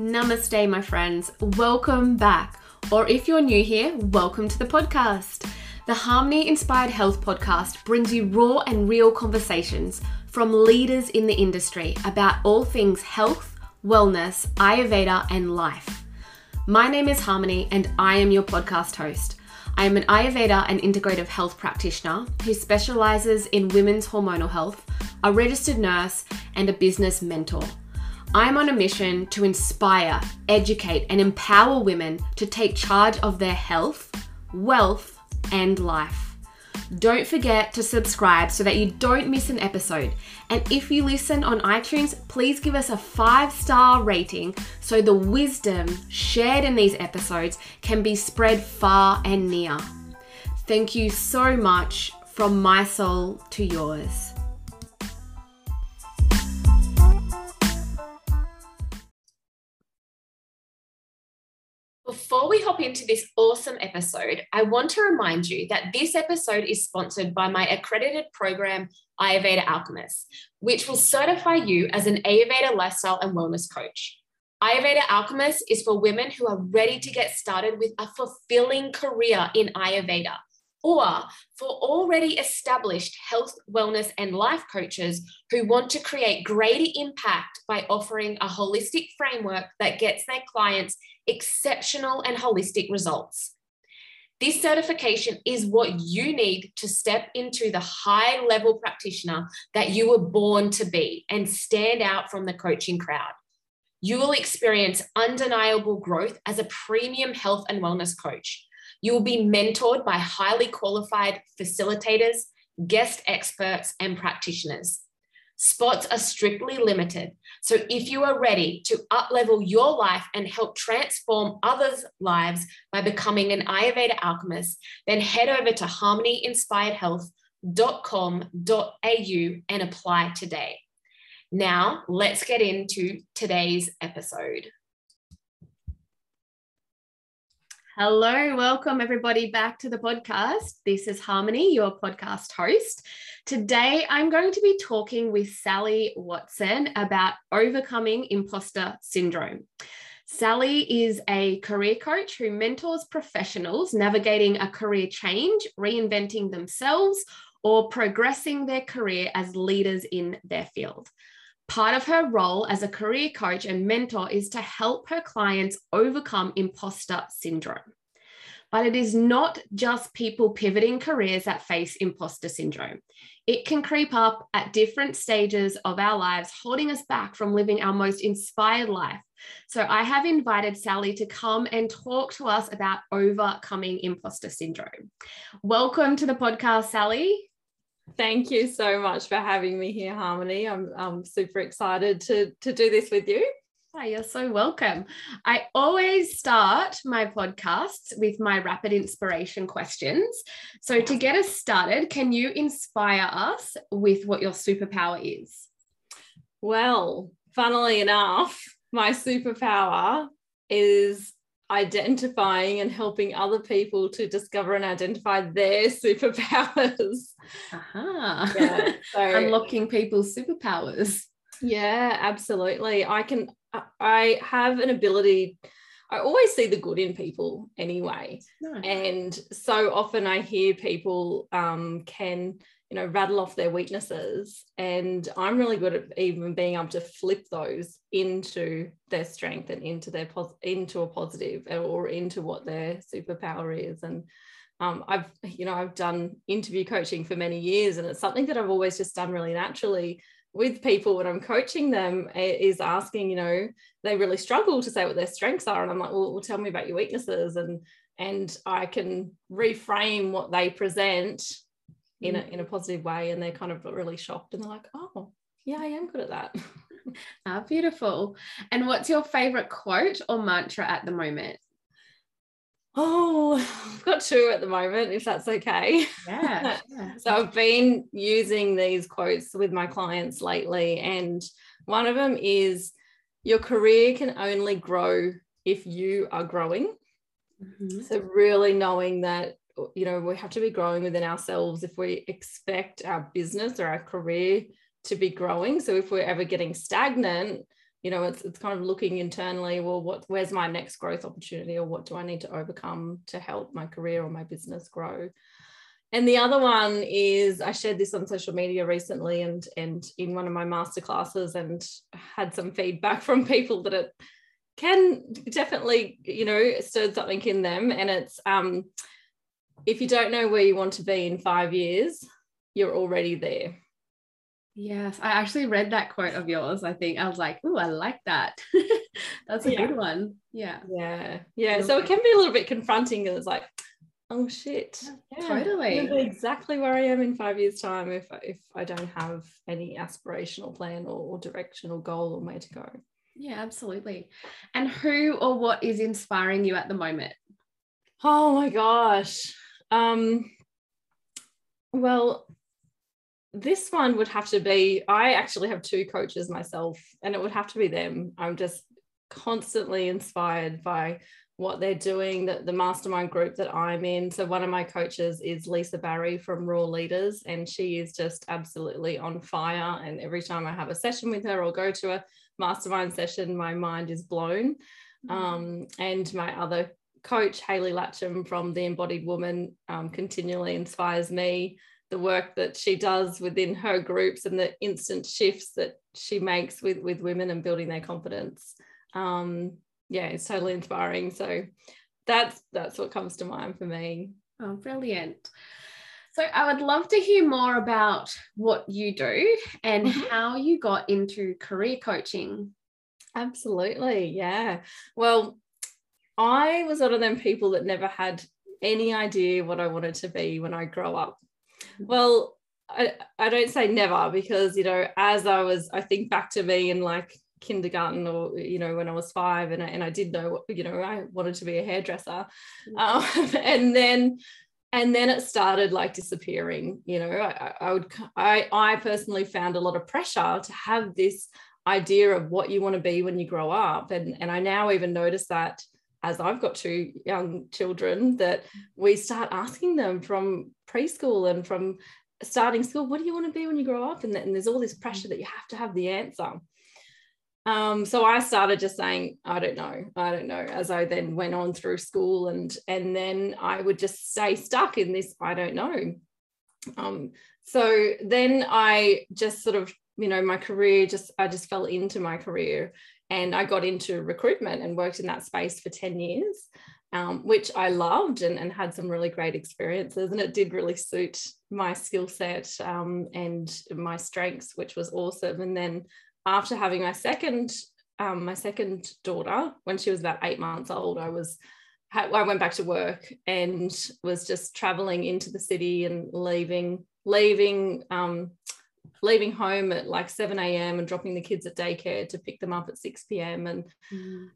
Namaste, my friends. Welcome back. Or if you're new here, welcome to the podcast. The Harmony Inspired Health podcast brings you raw and real conversations from leaders in the industry about all things health, wellness, Ayurveda, and life. My name is Harmony, and I am your podcast host. I am an Ayurveda and integrative health practitioner who specializes in women's hormonal health, a registered nurse, and a business mentor. I'm on a mission to inspire, educate, and empower women to take charge of their health, wealth, and life. Don't forget to subscribe so that you don't miss an episode. And if you listen on iTunes, please give us a five star rating so the wisdom shared in these episodes can be spread far and near. Thank you so much from my soul to yours. Before we hop into this awesome episode, I want to remind you that this episode is sponsored by my accredited program, Ayurveda Alchemist, which will certify you as an Ayurveda lifestyle and wellness coach. Ayurveda Alchemist is for women who are ready to get started with a fulfilling career in Ayurveda or for already established health, wellness, and life coaches who want to create greater impact by offering a holistic framework that gets their clients exceptional and holistic results. This certification is what you need to step into the high level practitioner that you were born to be and stand out from the coaching crowd. You will experience undeniable growth as a premium health and wellness coach you will be mentored by highly qualified facilitators, guest experts, and practitioners. Spots are strictly limited. So if you are ready to uplevel your life and help transform others' lives by becoming an Ayurveda alchemist, then head over to harmonyinspiredhealth.com.au and apply today. Now, let's get into today's episode. Hello, welcome everybody back to the podcast. This is Harmony, your podcast host. Today, I'm going to be talking with Sally Watson about overcoming imposter syndrome. Sally is a career coach who mentors professionals navigating a career change, reinventing themselves, or progressing their career as leaders in their field. Part of her role as a career coach and mentor is to help her clients overcome imposter syndrome. But it is not just people pivoting careers that face imposter syndrome. It can creep up at different stages of our lives, holding us back from living our most inspired life. So, I have invited Sally to come and talk to us about overcoming imposter syndrome. Welcome to the podcast, Sally. Thank you so much for having me here, Harmony. I'm, I'm super excited to, to do this with you. Hi, you're so welcome. I always start my podcasts with my rapid inspiration questions. So, to get us started, can you inspire us with what your superpower is? Well, funnily enough, my superpower is identifying and helping other people to discover and identify their superpowers. Uh-huh. Yeah, so, Unlocking people's superpowers. Yeah, absolutely. I can, I have an ability. I always see the good in people anyway. Nice. And so often I hear people um, can you know rattle off their weaknesses. And i'm really good at even being able to flip those into their strength and into their into a positive or into what their superpower is. And um, I've you know I've done interview coaching for many years and it's something that I've always just done really naturally with people when I'm coaching them is asking you know they really struggle to say what their strengths are. And I'm like well, well tell me about your weaknesses and and I can reframe what they present in a, mm. in a positive way and they're kind of really shocked and they're like oh yeah i am good at that ah, beautiful and what's your favorite quote or mantra at the moment oh i've got two at the moment if that's okay yeah, yeah. so i've been using these quotes with my clients lately and one of them is your career can only grow if you are growing mm-hmm. so really knowing that you know we have to be growing within ourselves if we expect our business or our career to be growing. So if we're ever getting stagnant you know it's, it's kind of looking internally well what where's my next growth opportunity or what do i need to overcome to help my career or my business grow? And the other one is I shared this on social media recently and and in one of my master classes and had some feedback from people that it can definitely you know stir something in them. And it's um if you don't know where you want to be in five years you're already there Yes, I actually read that quote of yours. I think I was like, "Oh, I like that." That's a yeah. good one. Yeah. Yeah. Yeah. So it can be a little bit confronting and it's like, oh shit. Yeah, totally. exactly where I am in five years' time if if I don't have any aspirational plan or, or direction or goal or where to go. Yeah, absolutely. And who or what is inspiring you at the moment? Oh my gosh. Um well, this one would have to be I actually have two coaches myself, and it would have to be them. I'm just constantly inspired by what they're doing, the, the mastermind group that I'm in. So, one of my coaches is Lisa Barry from Raw Leaders, and she is just absolutely on fire. And every time I have a session with her or go to a mastermind session, my mind is blown. Mm-hmm. Um, and my other coach, Haley Latcham from The Embodied Woman, um, continually inspires me. The work that she does within her groups and the instant shifts that she makes with, with women and building their confidence. Um, yeah, it's totally inspiring. So that's that's what comes to mind for me. Oh, brilliant. So I would love to hear more about what you do and mm-hmm. how you got into career coaching. Absolutely. Yeah. Well, I was one of them people that never had any idea what I wanted to be when I grow up. Well, I, I don't say never because, you know, as I was, I think back to me in like kindergarten or you know when I was five and I, and I did know you know I wanted to be a hairdresser. Um, and then and then it started like disappearing you know. I, I would I I personally found a lot of pressure to have this idea of what you want to be when you grow up. And and I now even notice that as I've got two young children that we start asking them from preschool and from starting school what do you want to be when you grow up? And, and there's all this pressure that you have to have the answer. Um, so I started just saying, I don't know, I don't know, as I then went on through school and and then I would just stay stuck in this, I don't know. Um, so then I just sort of, you know, my career just I just fell into my career and I got into recruitment and worked in that space for 10 years. Um, which I loved and, and had some really great experiences. And it did really suit my skill set um, and my strengths, which was awesome. And then after having my second um, my second daughter, when she was about eight months old, I was I went back to work and was just traveling into the city and leaving leaving um, leaving home at like 7 a.m. and dropping the kids at daycare to pick them up at 6 p.m. And mm.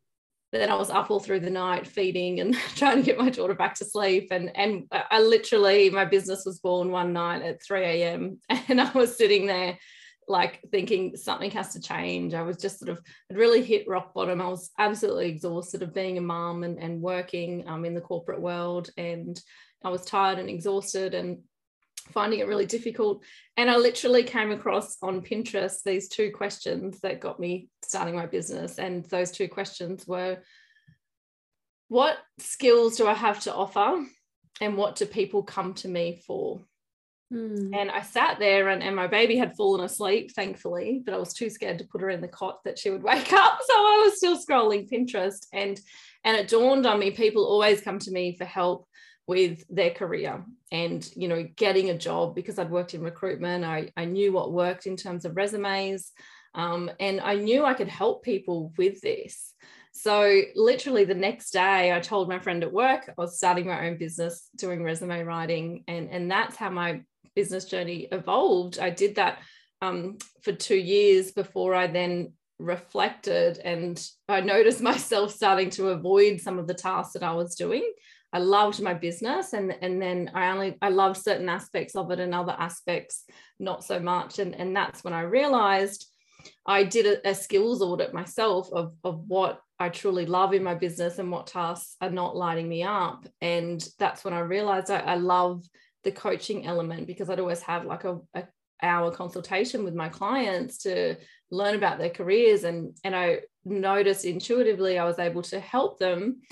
then I was up all through the night feeding and trying to get my daughter back to sleep. And and I literally my business was born one night at 3 a.m. and I was sitting there like thinking something has to change. I was just sort of had really hit rock bottom. I was absolutely exhausted of being a mom and, and working um, in the corporate world. And I was tired and exhausted and finding it really difficult. And I literally came across on Pinterest these two questions that got me starting my business. And those two questions were what skills do I have to offer? And what do people come to me for? Mm. And I sat there and, and my baby had fallen asleep, thankfully, but I was too scared to put her in the cot that she would wake up. So I was still scrolling Pinterest and and it dawned on me people always come to me for help with their career and you know getting a job because I'd worked in recruitment. I, I knew what worked in terms of resumes. Um, and I knew I could help people with this. So literally the next day, I told my friend at work I was starting my own business doing resume writing, and and that's how my business journey evolved. I did that um, for two years before I then reflected and I noticed myself starting to avoid some of the tasks that I was doing. I loved my business and, and then I only I loved certain aspects of it and other aspects not so much. And, and that's when I realized I did a, a skills audit myself of, of what I truly love in my business and what tasks are not lighting me up. And that's when I realized I, I love the coaching element because I'd always have like a, a, hour consultation with my clients to learn about their careers and and I noticed intuitively I was able to help them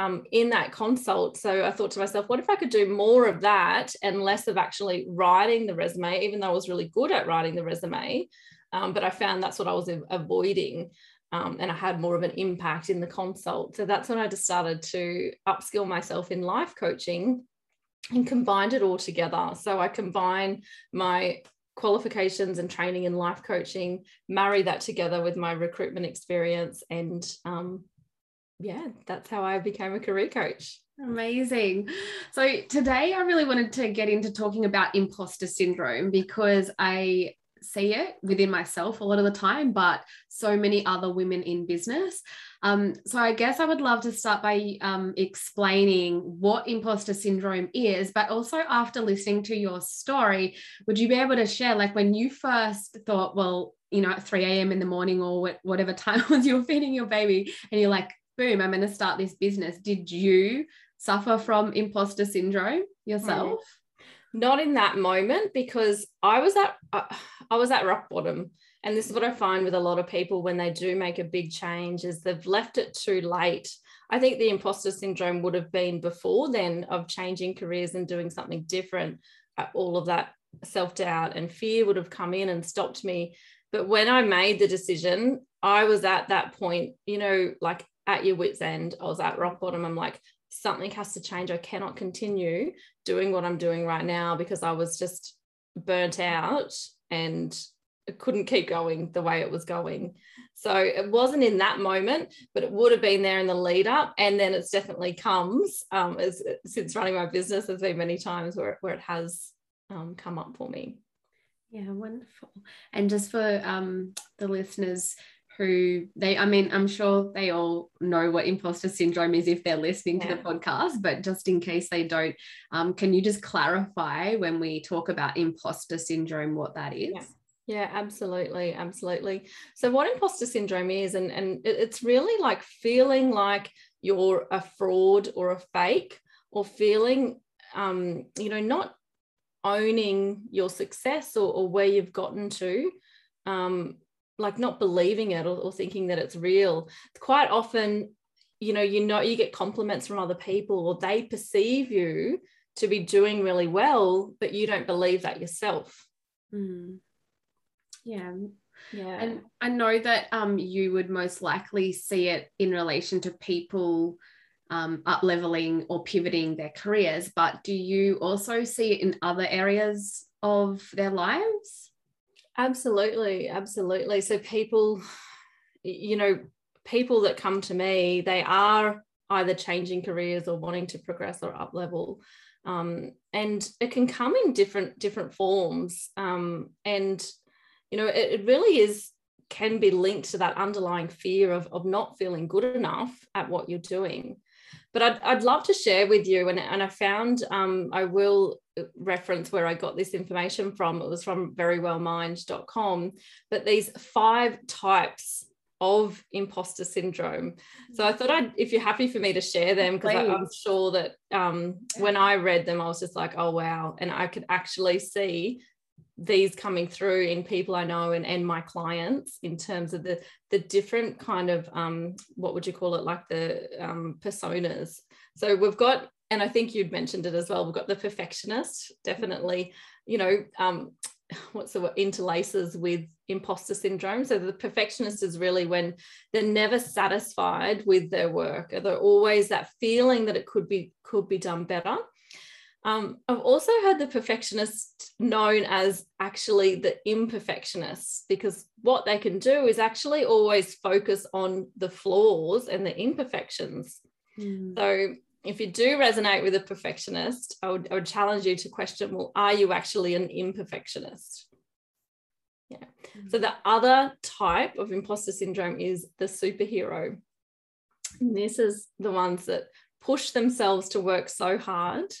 um, in that consult. So I thought to myself, what if I could do more of that and less of actually writing the resume, even though I was really good at writing the resume. Um, but I found that's what I was avoiding. Um, and I had more of an impact in the consult. So that's when I just started to upskill myself in life coaching and combined it all together. So I combine my qualifications and training in life coaching, marry that together with my recruitment experience, and um, yeah, that's how I became a career coach. Amazing. So today I really wanted to get into talking about imposter syndrome because I see it within myself a lot of the time, but so many other women in business. Um, so I guess I would love to start by um, explaining what imposter syndrome is, but also after listening to your story, would you be able to share, like when you first thought, well, you know, at 3 a.m. in the morning or whatever time was you're feeding your baby, and you're like, boom, I'm going to start this business. Did you suffer from imposter syndrome yourself? Mm. Not in that moment because I was at uh, I was at rock bottom. And this is what I find with a lot of people when they do make a big change is they've left it too late. I think the imposter syndrome would have been before then of changing careers and doing something different. Uh, all of that self-doubt and fear would have come in and stopped me. But when I made the decision, I was at that point, you know, like at your wits end. I was at rock bottom. I'm like, something has to change. I cannot continue doing what I'm doing right now because I was just burnt out and couldn't keep going the way it was going. So it wasn't in that moment, but it would have been there in the lead up. And then it's definitely comes um, as since running my business, there's been many times where, where it has um, come up for me. Yeah, wonderful. And just for um, the listeners, who they i mean i'm sure they all know what imposter syndrome is if they're listening yeah. to the podcast but just in case they don't um, can you just clarify when we talk about imposter syndrome what that is yeah. Yeah, absolutely, absolutely. So, what imposter syndrome is, and and it's really like feeling like you're a fraud or a fake, or feeling, um, you know, not owning your success or, or where you've gotten to, um, like not believing it or, or thinking that it's real quite often you know you know you get compliments from other people or they perceive you to be doing really well but you don't believe that yourself. Mm. yeah. Yeah. And i know that um you would most likely see it in relation to people um, up leveling or pivoting their careers but do you also see it in other areas of their lives Absolutely, absolutely. So people, you know, people that come to me, they are either changing careers or wanting to progress or up level. Um, and it can come in different different forms. Um, and you know, it, it really is can be linked to that underlying fear of, of not feeling good enough at what you're doing. But I'd, I'd love to share with you, and, and I found um, I will reference where I got this information from. It was from verywellmind.com. But these five types of imposter syndrome. So I thought I'd, if you're happy for me to share them, because I'm sure that um, when I read them, I was just like, oh, wow. And I could actually see these coming through in people I know and, and my clients in terms of the the different kind of um, what would you call it like the um, personas. So we've got and I think you'd mentioned it as well. We've got the perfectionist, definitely, you know, um, what's the word, interlaces with imposter syndrome. So the perfectionist is really when they're never satisfied with their work. They're always that feeling that it could be could be done better. Um, I've also heard the perfectionist known as actually the imperfectionist because what they can do is actually always focus on the flaws and the imperfections. Mm. So if you do resonate with a perfectionist, I would, I would challenge you to question well, are you actually an imperfectionist? Yeah. Mm-hmm. So the other type of imposter syndrome is the superhero. And this is the ones that push themselves to work so hard.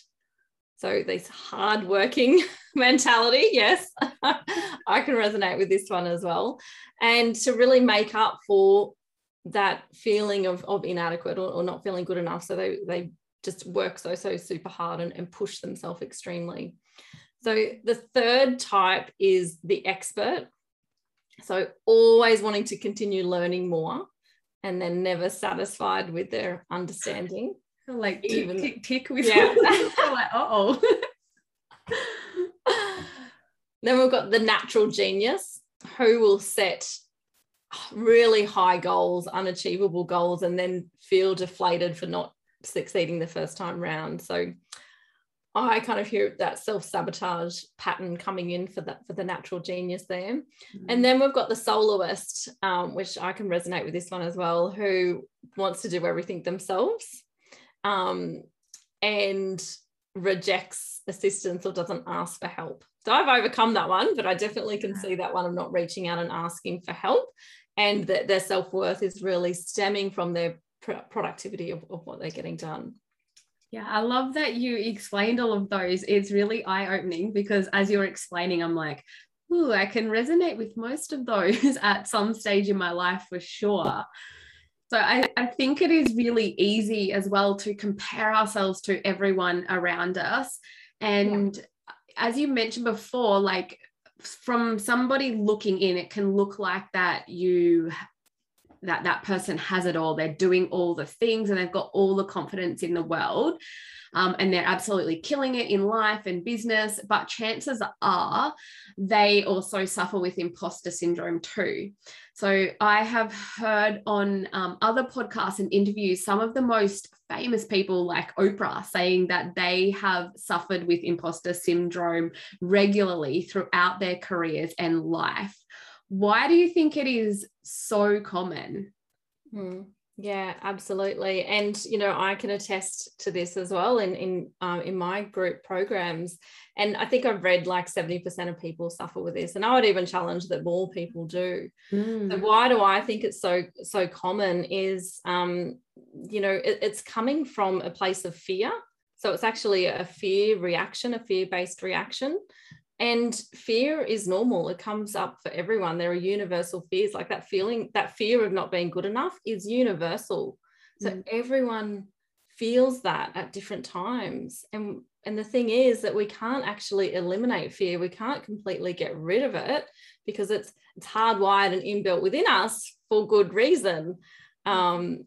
So this hard-working mentality, yes, I can resonate with this one as well. And to really make up for that feeling of, of inadequate or, or, not feeling good enough. So they, they just work so, so super hard and, and push themselves extremely. So the third type is the expert. So always wanting to continue learning more and then never satisfied with their understanding. Like even tick tick, tick with yeah. like, oh. then we've got the natural genius who will set really high goals, unachievable goals, and then feel deflated for not succeeding the first time round. So I kind of hear that self-sabotage pattern coming in for that for the natural genius there. Mm-hmm. And then we've got the soloist, um, which I can resonate with this one as well, who wants to do everything themselves um, and rejects assistance or doesn't ask for help. So I've overcome that one, but I definitely can see that one of not reaching out and asking for help and that their self-worth is really stemming from their productivity of, of what they're getting done. Yeah, I love that you explained all of those. It's really eye opening because as you're explaining, I'm like, ooh, I can resonate with most of those at some stage in my life for sure. So I, I think it is really easy as well to compare ourselves to everyone around us. And yeah. as you mentioned before, like from somebody looking in, it can look like that you that that person has it all. They're doing all the things and they've got all the confidence in the world um, and they're absolutely killing it in life and business. But chances are they also suffer with imposter syndrome too. So i have heard on um, other podcasts and interviews some of the most famous people like oprah saying that they have suffered with imposter syndrome regularly throughout their careers and life why do you think it is so common? Hmm. Yeah, absolutely. And you know, I can attest to this as well in in um, in my group programs. And I think I've read like seventy percent of people suffer with this, and I would even challenge that more people do. Mm. So why do I think it's so so common? Is um, you know, it, it's coming from a place of fear. So it's actually a fear reaction, a fear based reaction. And fear is normal. It comes up for everyone. There are universal fears, like that feeling, that fear of not being good enough is universal. So mm. everyone feels that at different times. And, and the thing is that we can't actually eliminate fear. We can't completely get rid of it because it's it's hardwired and inbuilt within us for good reason. Um,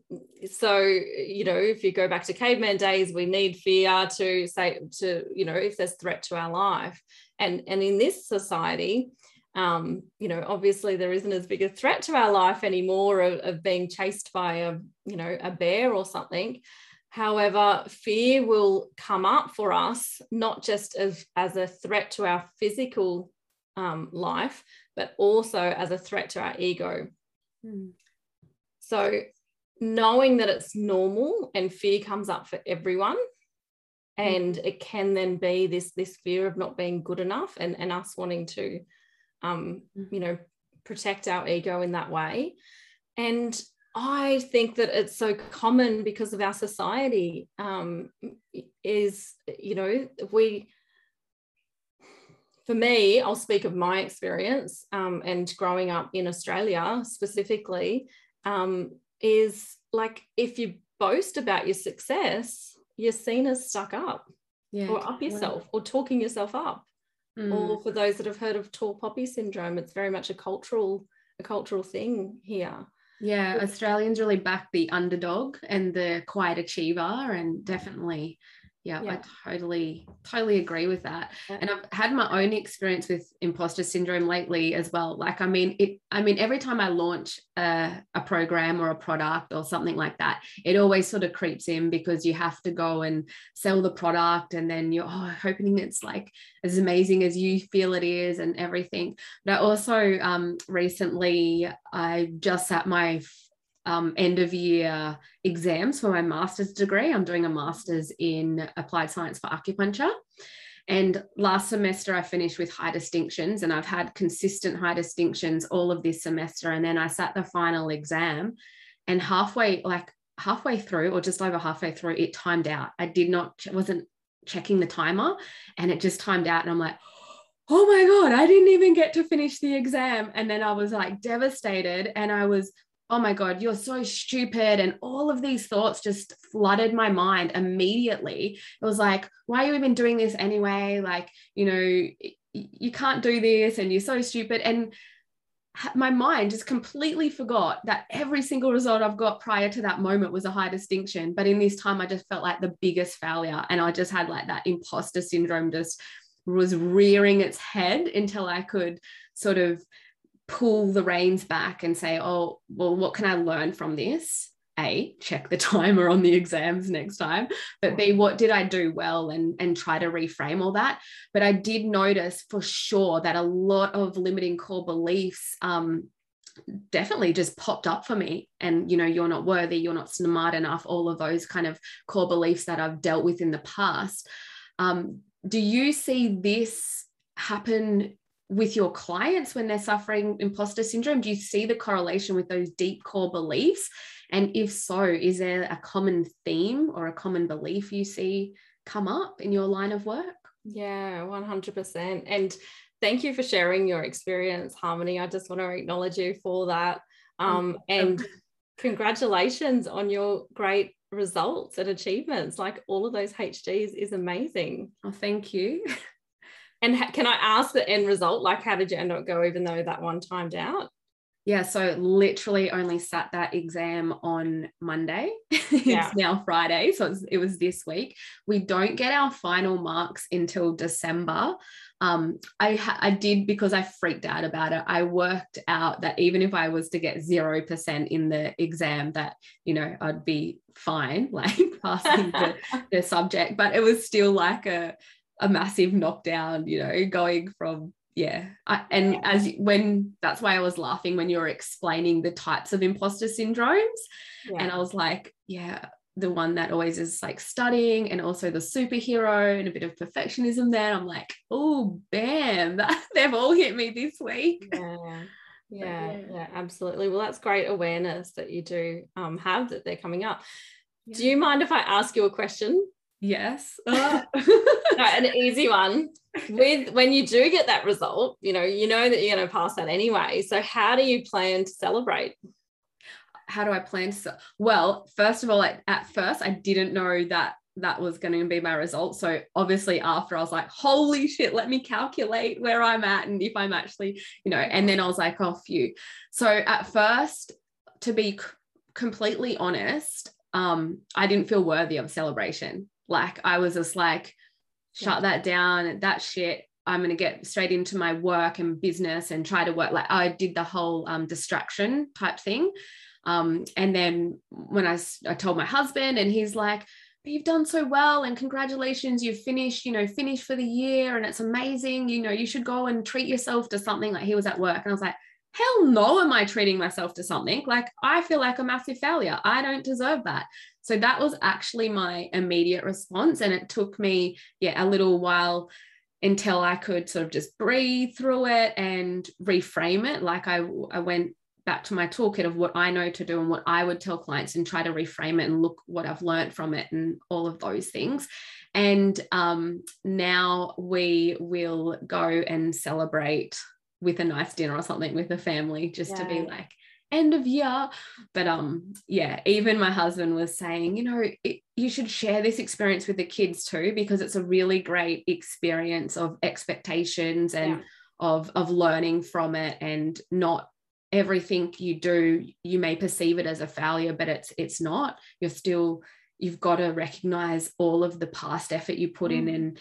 so you know, if you go back to caveman days, we need fear to say to you know if there's threat to our life. And and in this society um, you know obviously there isn't as big a threat to our life anymore of, of being chased by a you know a bear or something. However fear will come up for us not just as as a threat to our physical um, life but also as a threat to our ego. Mm. So knowing that it's normal and fear comes up for everyone and it can then be this this fear of not being good enough and and us wanting to um you know protect our ego in that way. And i think that it's so common because of our society um is you know we for me i'll speak of my experience um, and growing up in australia specifically um, is like if you boast about your success you're seen as stuck up yeah, or up yourself or talking yourself up. Mm. Or for those that have heard of tall poppy syndrome, it's very much a cultural a cultural thing here. Yeah, Australians really back the underdog and the quiet achiever, and definitely yeah, yeah, I totally, totally agree with that. Yeah. And I've had my own experience with imposter syndrome lately as well. Like, I mean, it, I mean, every time I launch a, a program or a product or something like that, it always sort of creeps in because you have to go and sell the product and then you're oh, hoping it's like as amazing as you feel it is and everything. But I also um, recently, I just sat my um, end of year exams for my master's degree. I'm doing a master's in applied science for acupuncture. And last semester, I finished with high distinctions, and I've had consistent high distinctions all of this semester. And then I sat the final exam, and halfway, like halfway through, or just over halfway through, it timed out. I did not, wasn't checking the timer, and it just timed out. And I'm like, oh my God, I didn't even get to finish the exam. And then I was like devastated, and I was oh my God, you're so stupid. And all of these thoughts just flooded my mind immediately. It was like, why are you even doing this anyway? Like, you know, you can't do this and you're so stupid. And my mind just completely forgot that every single result I've got prior to that moment was a high distinction. But in this time, I just felt like the biggest failure. And I just had like that imposter syndrome just was rearing its head until I could sort of pull the reins back and say, oh, well, what can I learn from this? A, check the timer on the exams next time, but B, what did I do well and, and try to reframe all that. But I did notice for sure that a lot of limiting core beliefs um, definitely just popped up for me. And, you know, you're not worthy, you're not smart enough, all of those kind of core beliefs that I've dealt with in the past. Um, do you see this happen with your clients when they're suffering imposter syndrome? Do you see the correlation with those deep core beliefs? And if so, is there a common theme or a common belief you see come up in your line of work? Yeah, 100%. And thank you for sharing your experience, Harmony. I just want to acknowledge you for that. Um, and congratulations on your great results and achievements. Like all of those HDs is amazing. Oh, thank you. And ha- can I ask the end result? Like, how did you end up go, even though that one timed out? Yeah, so literally only sat that exam on Monday. it's yeah. now Friday, so it was this week. We don't get our final marks until December. Um, I ha- I did because I freaked out about it. I worked out that even if I was to get zero percent in the exam, that you know I'd be fine, like passing the, the subject. But it was still like a a massive knockdown, you know, going from yeah I, and as when that's why i was laughing when you were explaining the types of imposter syndromes yeah. and i was like yeah the one that always is like studying and also the superhero and a bit of perfectionism there i'm like oh bam that, they've all hit me this week yeah yeah, yeah, absolutely. Well, that's great awareness that you do um, have that they're coming up. Yeah. Do you mind if I ask you a question? Yes. an easy one. With when you do get that result, you know, you know that you're going to pass that anyway. So how do you plan to celebrate? How do I plan to? Well, first of all, at, at first, I didn't know that that was going to be my result. So obviously after I was like, holy shit, let me calculate where I'm at and if I'm actually, you know, and then I was like, oh, phew. So at first, to be c- completely honest, um, I didn't feel worthy of celebration. Like I was just like, shut yeah. that down, that shit. I'm going to get straight into my work and business and try to work. Like I did the whole um, distraction type thing. Um, and then when I, I told my husband, and he's like, you've done so well and congratulations you've finished you know finished for the year and it's amazing you know you should go and treat yourself to something like he was at work and i was like hell no am i treating myself to something like i feel like a massive failure i don't deserve that so that was actually my immediate response. And it took me, yeah, a little while until I could sort of just breathe through it and reframe it. Like I, I went back to my toolkit of what I know to do and what I would tell clients and try to reframe it and look what I've learned from it and all of those things. And um, now we will go and celebrate with a nice dinner or something with the family just Yay. to be like, end of year but um yeah even my husband was saying you know it, you should share this experience with the kids too because it's a really great experience of expectations and yeah. of of learning from it and not everything you do you may perceive it as a failure but it's it's not you're still you've got to recognize all of the past effort you put mm. in and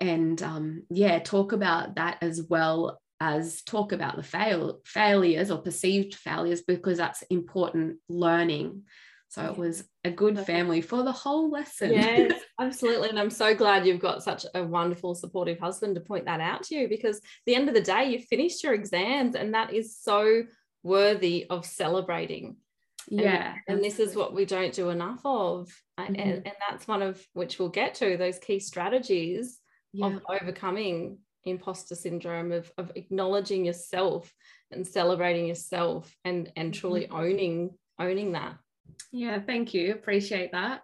and um yeah talk about that as well as talk about the fail failures or perceived failures because that's important learning. So it was a good family for the whole lesson. Yes absolutely. And i'm so glad you've got such a wonderful supportive husband to point that out to you because the end of the day you finished your exams and that is so worthy of celebrating. Yeah and, and this is what we don't do enough of. Mm-hmm. and, and that's one of which we'll get to those key strategies yeah. of overcoming imposter syndrome of, of acknowledging yourself and celebrating yourself and and truly mm-hmm. owning owning that yeah thank you appreciate that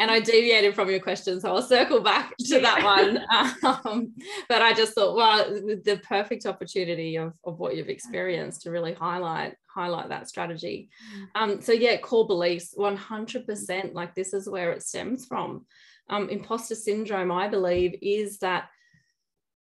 and I deviated from your question, so I'll circle back to that one. Um, but I just thought, well, the perfect opportunity of, of what you've experienced to really highlight highlight that strategy. Mm. Um, so yeah, core beliefs, 100%. Like this is where it stems from. Um, imposter syndrome, I believe, is that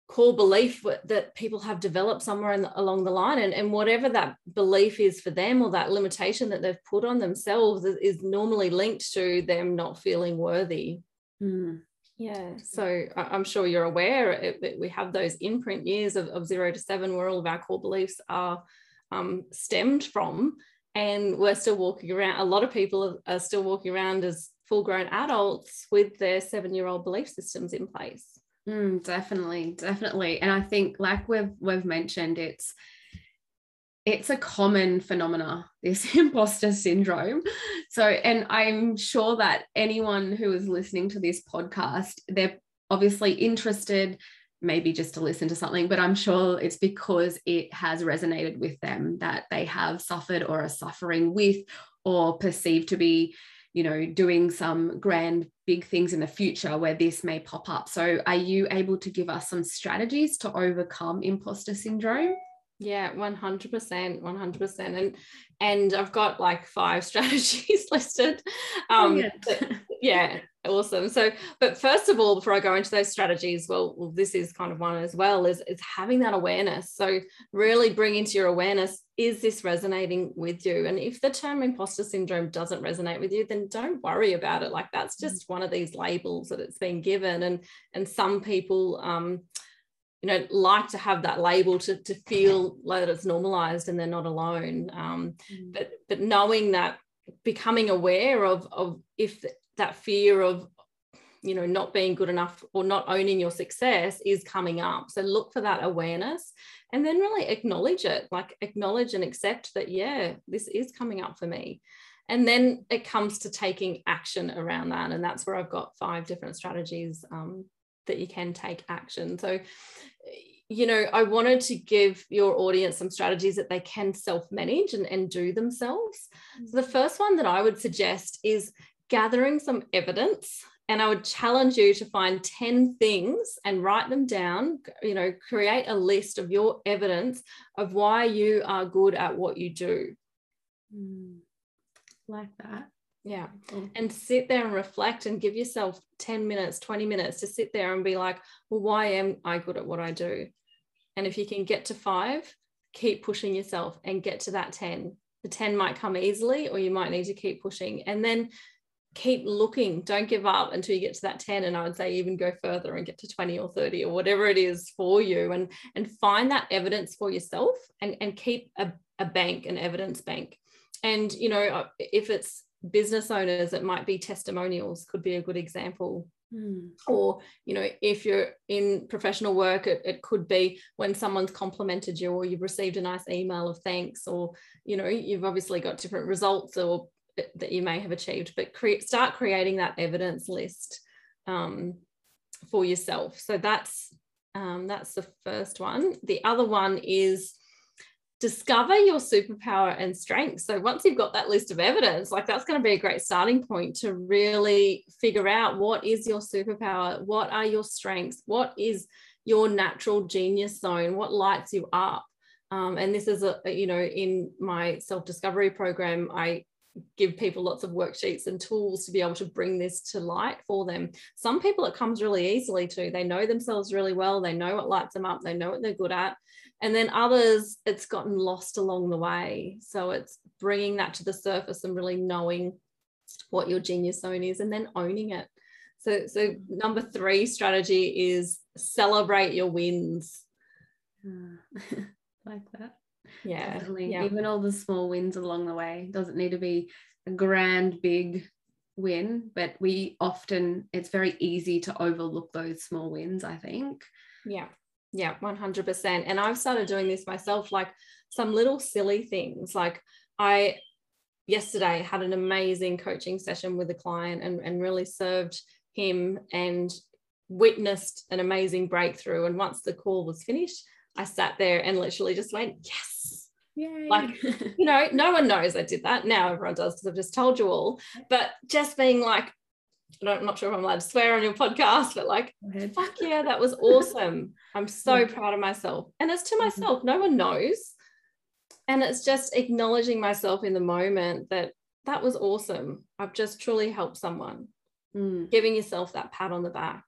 core belief that people have developed somewhere in, along the line and, and whatever that belief is for them or that limitation that they've put on themselves is, is normally linked to them not feeling worthy mm. yeah so i'm sure you're aware that we have those imprint years of, of zero to seven where all of our core beliefs are um, stemmed from and we're still walking around a lot of people are still walking around as full grown adults with their seven year old belief systems in place Mm, definitely, definitely. And I think like we've we've mentioned, it's it's a common phenomena, this imposter syndrome. So, and I'm sure that anyone who is listening to this podcast, they're obviously interested, maybe just to listen to something, but I'm sure it's because it has resonated with them that they have suffered or are suffering with or perceived to be you know doing some grand big things in the future where this may pop up. So are you able to give us some strategies to overcome imposter syndrome? Yeah 100% 100% and and i've got like five strategies listed. Um yeah awesome. So but first of all before i go into those strategies well, well this is kind of one as well is is having that awareness. So really bring into your awareness is this resonating with you? And if the term imposter syndrome doesn't resonate with you then don't worry about it. Like that's mm. just one of these labels that it's been given. And and some people um you know like to have that label to, to feel like that it's normalized and they're not alone. Um, mm. but but knowing that becoming aware of of if that fear of you know not being good enough or not owning your success is coming up. So look for that awareness and then really acknowledge it like acknowledge and accept that yeah this is coming up for me. And then it comes to taking action around that. And that's where i've got five different strategies um, that you can take action. So you know i wanted to give your audience some strategies that they can self-manage and, and do themselves. So the first one that i would suggest is gathering some evidence and I would challenge you to find 10 things and write them down, you know, create a list of your evidence of why you are good at what you do. Mm, like that. Yeah. And sit there and reflect and give yourself 10 minutes, 20 minutes to sit there and be like, well, why am I good at what I do? And if you can get to five, keep pushing yourself and get to that 10. The 10 might come easily, or you might need to keep pushing. And then keep looking. Don't give up until you get to that 10 and i would say even go further and get to 20 or 30 or whatever it is for you and and find that evidence for yourself and and keep a, a bank an evidence bank. And you know uh, if it's business owners it might be testimonials could be a good example. Mm. or you know if you're in professional work it, it could be when someone's complimented you or you've received a nice email of thanks or you know you've obviously got different results or that you may have achieved, but create, start creating that evidence list um, for yourself. So that's um, that's the first one. The other one is discover your superpower and strength. So once you've got that list of evidence, like that's going to be a great starting point to really figure out what is your superpower, what are your strengths, what is your natural genius zone, what lights you up. Um, and this is a, you know in my self discovery program i give people lots of worksheets and tools to be able to bring this to light for them. Some people it comes really easily to. They know themselves really well, they know what lights them up, they know what they're good at. And then others, it's gotten lost along the way. So it's bringing that to the surface and really knowing what your genius zone is and then owning it. So, so number three strategy is celebrate your wins. Ah, like that yeah definitely. yeah. even all the small wins along the way doesn't need to be a grand big win but we often it's very easy to overlook those small wins i think. Yeah yeah 100% and i've started doing this myself like some little silly things. Like i yesterday had an amazing coaching session with a client and, and really served him and witnessed an amazing breakthrough. And once the call was finished I sat there and literally just went, yes. Yay. Like, you know, no one knows I did that. Now everyone does because I've just told you all. But just being like, I'm not sure if I'm allowed to swear on your podcast, but like, fuck yeah, that was awesome. I'm so yeah. proud of myself. And it's to mm-hmm. myself. No one knows. And it's just acknowledging myself in the moment that that was awesome. I've just truly helped someone. Mm. Giving yourself that pat on the back.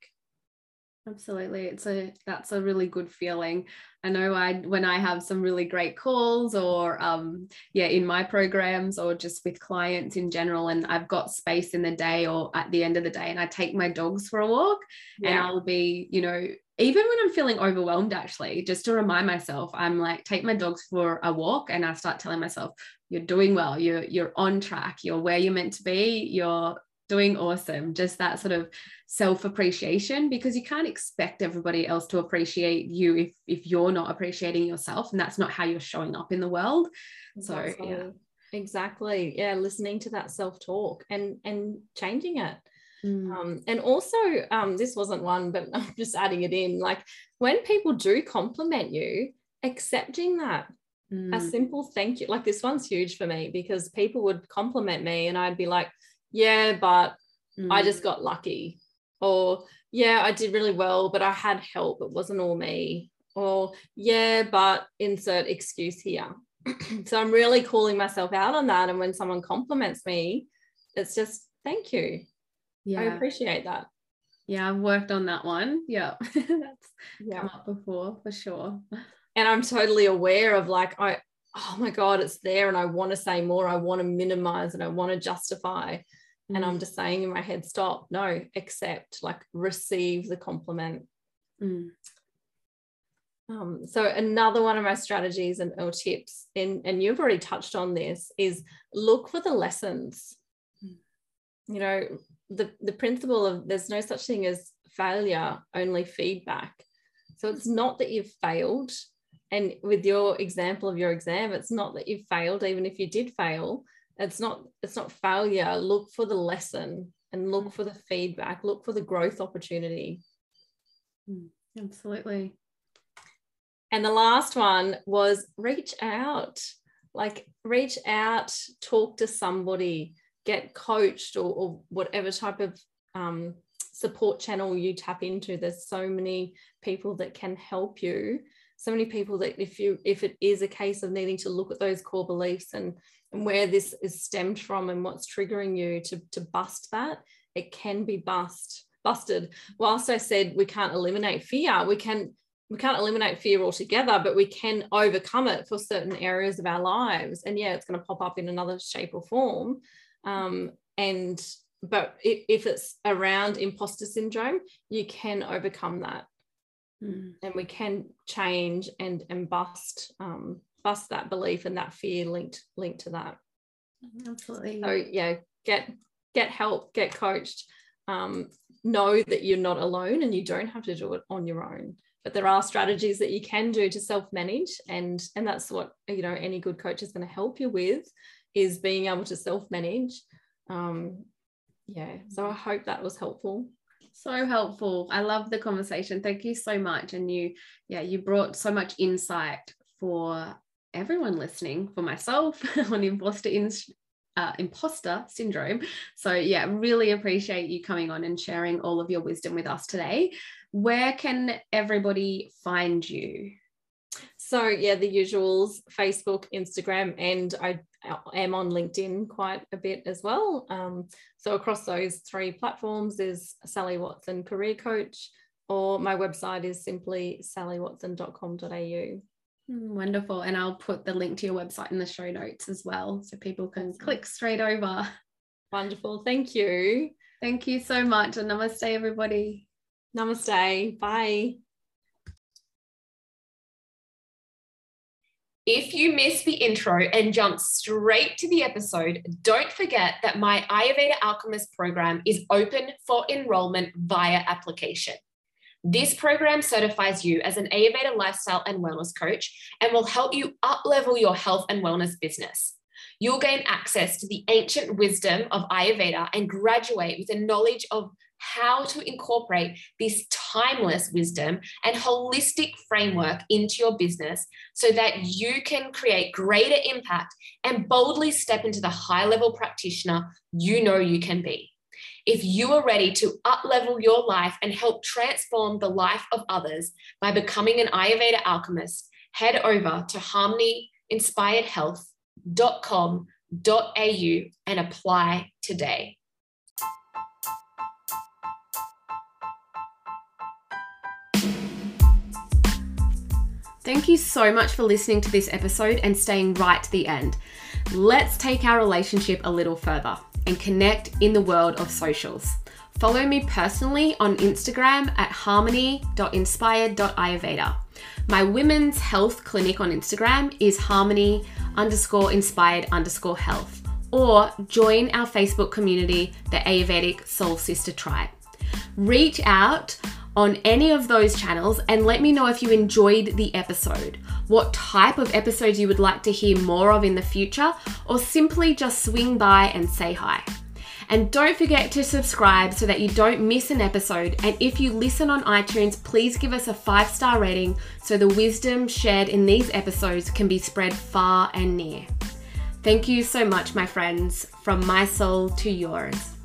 Absolutely. It's a that's a really good feeling. I know I when I have some really great calls or um yeah, in my programs or just with clients in general and I've got space in the day or at the end of the day and I take my dogs for a walk yeah. and I'll be, you know, even when I'm feeling overwhelmed actually, just to remind myself, I'm like take my dogs for a walk and I start telling myself, you're doing well, you're you're on track, you're where you're meant to be, you're doing awesome just that sort of self appreciation because you can't expect everybody else to appreciate you if if you're not appreciating yourself and that's not how you're showing up in the world. So yeah. Exactly. Yeah listening to that self talk and and changing it. Mm. um, and also um, this wasn't one but i'm just adding it in like when people do compliment you accepting that mm. a simple thank you like this one's huge for me because people would compliment me and i'd be like yeah, but mm. I just mm. got lucky. Or, yeah, I did really well, but I had help. It wasn't all me. Or, yeah, but insert excuse here. so I'm really calling myself out on that. And when someone compliments me, it's just thank you. Yeah. I appreciate that. Yeah, I've worked on that one. Yeah. That's yeah. come up before for sure. And I'm totally aware of like, I, oh my God, it's there. And I want to say more. I want to minimize and I want to justify. Mm. And I'm mm. just saying in my head, stop, no, accept, like receive the compliment. Mm. Um, so another one of my strategies and or tips, and, and you've already touched on this, is look for the lessons. Mm. You know, the, the principle of there's no such thing as failure, only feedback. So it's not that you've failed. And with your example of your exam, it's not that you've failed, even if you did fail, it's not it's not failure. Look for the lesson and look for the feedback. Look for the growth opportunity. Mm, absolutely. And the last one was reach out. Like reach out talk to somebody get coached or, or whatever type of um, support channel you tap into. There's so many people that can help you so many people that if you if it is a case of needing to look at those core beliefs and and where this is stemmed from and what's triggering you to, to bust that, it can be bust, busted. Whilst I said we can't eliminate fear, we can we can't eliminate fear altogether, but we can overcome it for certain areas of our lives. And yeah, it's going to pop up in another shape or form. Um, and but if it's around imposter syndrome, you can overcome that. Mm. And we can change and and bust um, bust that belief and that fear linked linked to that. Absolutely. So yeah get get help get coached. Um, know that you're not alone and you don't have to do it on your own. But there are strategies that you can do to self-manage and and that's what you know any good coach is going to help you with is being able to self-manage. Um, yeah so i hope that was helpful so helpful i love the conversation thank you so much and you yeah you brought so much insight for everyone listening, for myself on imposter in, uh, imposter syndrome. So yeah, really appreciate you coming on and sharing all of your wisdom with us today. Where can everybody find you? So yeah, the usuals: Facebook, Instagram, and I am on LinkedIn quite a bit as well. Um, so across those three platforms is Sally Watson Career Coach, or my website is simply sallywatson.com.au. Wonderful. And I'll put the link to your website in the show notes as well so people can awesome. click straight over. Wonderful. Thank you. Thank you so much. And namaste, everybody. Namaste. Bye. If you missed the intro and jumped straight to the episode, don't forget that my Ayurveda Alchemist program is open for enrollment via application. This program certifies you as an Ayurveda lifestyle and wellness coach and will help you uplevel your health and wellness business. You'll gain access to the ancient wisdom of Ayurveda and graduate with a knowledge of how to incorporate this timeless wisdom and holistic framework into your business so that you can create greater impact and boldly step into the high level practitioner you know you can be. If you are ready to uplevel your life and help transform the life of others by becoming an Ayurveda alchemist, head over to harmonyinspiredhealth.com.au and apply today. Thank you so much for listening to this episode and staying right to the end. Let's take our relationship a little further and connect in the world of socials. Follow me personally on Instagram at harmony.inspired.ayurveda. My women's health clinic on Instagram is harmony underscore inspired underscore health. Or join our Facebook community, the Ayurvedic Soul Sister Tribe. Reach out on any of those channels and let me know if you enjoyed the episode, what type of episodes you would like to hear more of in the future, or simply just swing by and say hi. And don't forget to subscribe so that you don't miss an episode. And if you listen on iTunes, please give us a five star rating so the wisdom shared in these episodes can be spread far and near. Thank you so much, my friends, from my soul to yours.